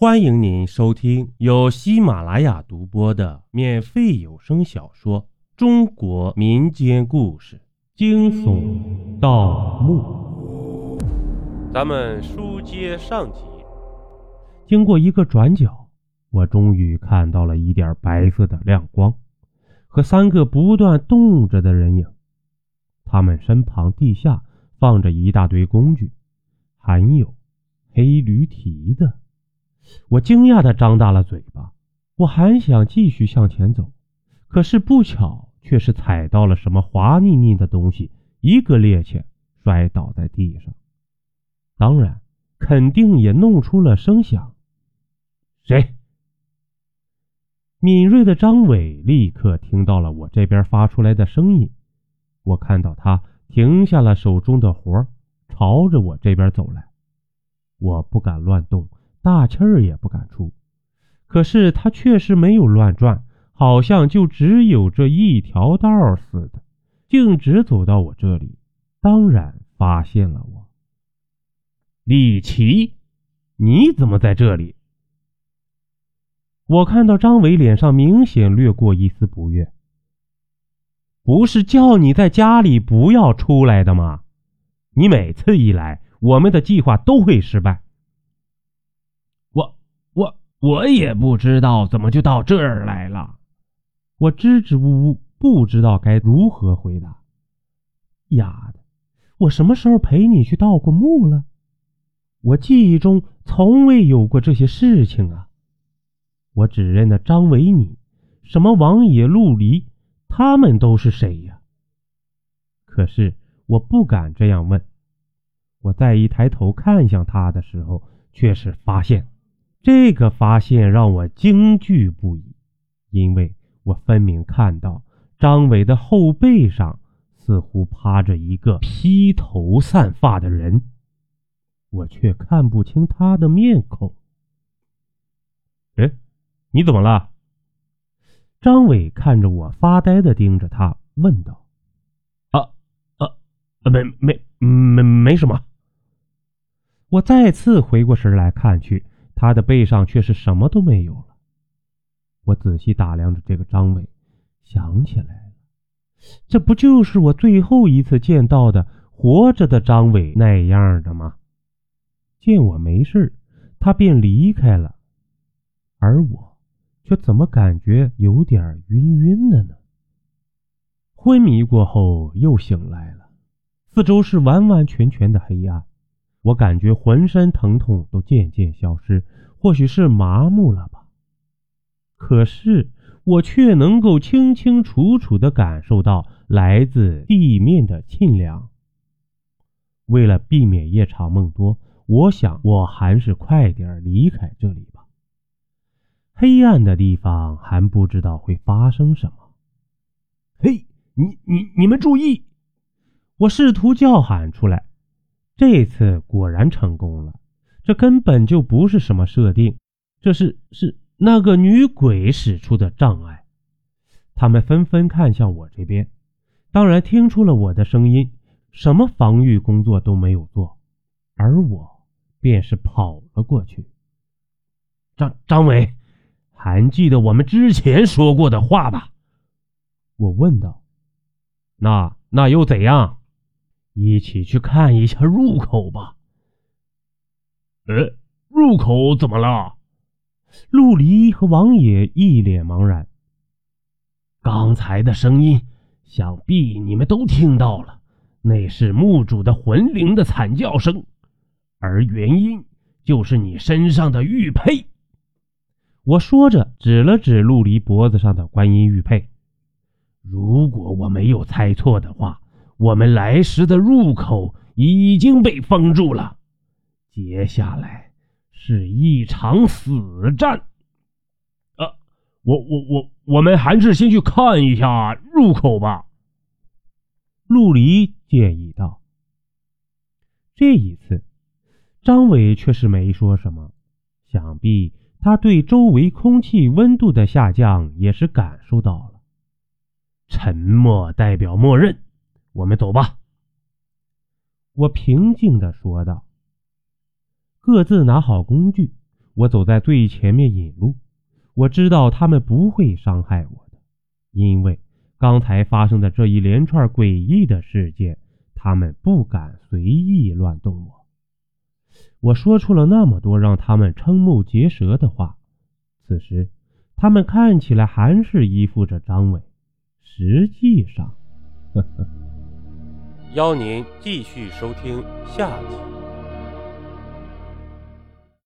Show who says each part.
Speaker 1: 欢迎您收听由喜马拉雅独播的免费有声小说《中国民间故事：惊悚盗墓》。咱们书接上集，经过一个转角，我终于看到了一点白色的亮光和三个不断动着的人影。他们身旁地下放着一大堆工具，还有黑驴蹄的。我惊讶地张大了嘴巴，我还想继续向前走，可是不巧却是踩到了什么滑腻腻的东西，一个趔趄摔倒在地上。当然，肯定也弄出了声响。谁？敏锐的张伟立刻听到了我这边发出来的声音，我看到他停下了手中的活朝着我这边走来。我不敢乱动。大气儿也不敢出，可是他确实没有乱转，好像就只有这一条道似的，径直走到我这里，当然发现了我。李奇，你怎么在这里？我看到张伟脸上明显掠过一丝不悦。不是叫你在家里不要出来的吗？你每次一来，我们的计划都会失败。
Speaker 2: 我也不知道怎么就到这儿来了，
Speaker 1: 我支支吾吾，不知道该如何回答。丫的，我什么时候陪你去盗过墓了？我记忆中从未有过这些事情啊！我只认得张维你，什么王野、陆离，他们都是谁呀？可是我不敢这样问。我再一抬头看向他的时候，却是发现。这个发现让我惊惧不已，因为我分明看到张伟的后背上似乎趴着一个披头散发的人，我却看不清他的面孔。哎，你怎么了？张伟看着我发呆的盯着他，问道：“
Speaker 2: 啊啊，没没没没什么。”
Speaker 1: 我再次回过神来看去。他的背上却是什么都没有了。我仔细打量着这个张伟，想起来了，这不就是我最后一次见到的活着的张伟那样的吗？见我没事，他便离开了，而我却怎么感觉有点晕晕的呢？昏迷过后又醒来了，四周是完完全全的黑暗。我感觉浑身疼痛都渐渐消失，或许是麻木了吧。可是我却能够清清楚楚地感受到来自地面的沁凉。为了避免夜长梦多，我想我还是快点离开这里吧。黑暗的地方还不知道会发生什么。
Speaker 2: 嘿，你你你们注意！
Speaker 1: 我试图叫喊出来。这次果然成功了，这根本就不是什么设定，这是是那个女鬼使出的障碍。他们纷纷看向我这边，当然听出了我的声音，什么防御工作都没有做，而我便是跑了过去。
Speaker 2: 张张伟，还记得我们之前说过的话吧？
Speaker 1: 我问道。那那又怎样？
Speaker 2: 一起去看一下入口吧。呃，入口怎么了？
Speaker 1: 陆离和王野一脸茫然。
Speaker 2: 刚才的声音，想必你们都听到了，那是墓主的魂灵的惨叫声，而原因就是你身上的玉佩。
Speaker 1: 我说着，指了指陆离脖子上的观音玉佩。
Speaker 2: 如果我没有猜错的话。我们来时的入口已经被封住了，接下来是一场死战。啊，我我我，我们还是先去看一下入口吧。
Speaker 1: 陆离建议道。这一次，张伟却是没说什么，想必他对周围空气温度的下降也是感受到了。
Speaker 2: 沉默代表默认。我们走吧，
Speaker 1: 我平静的说道。各自拿好工具，我走在最前面引路，我知道他们不会伤害我的，因为刚才发生的这一连串诡异的事件，他们不敢随意乱动我。我说出了那么多让他们瞠目结舌的话，此时他们看起来还是依附着张伟，实际上，呵呵。
Speaker 3: 邀您继续收听下集。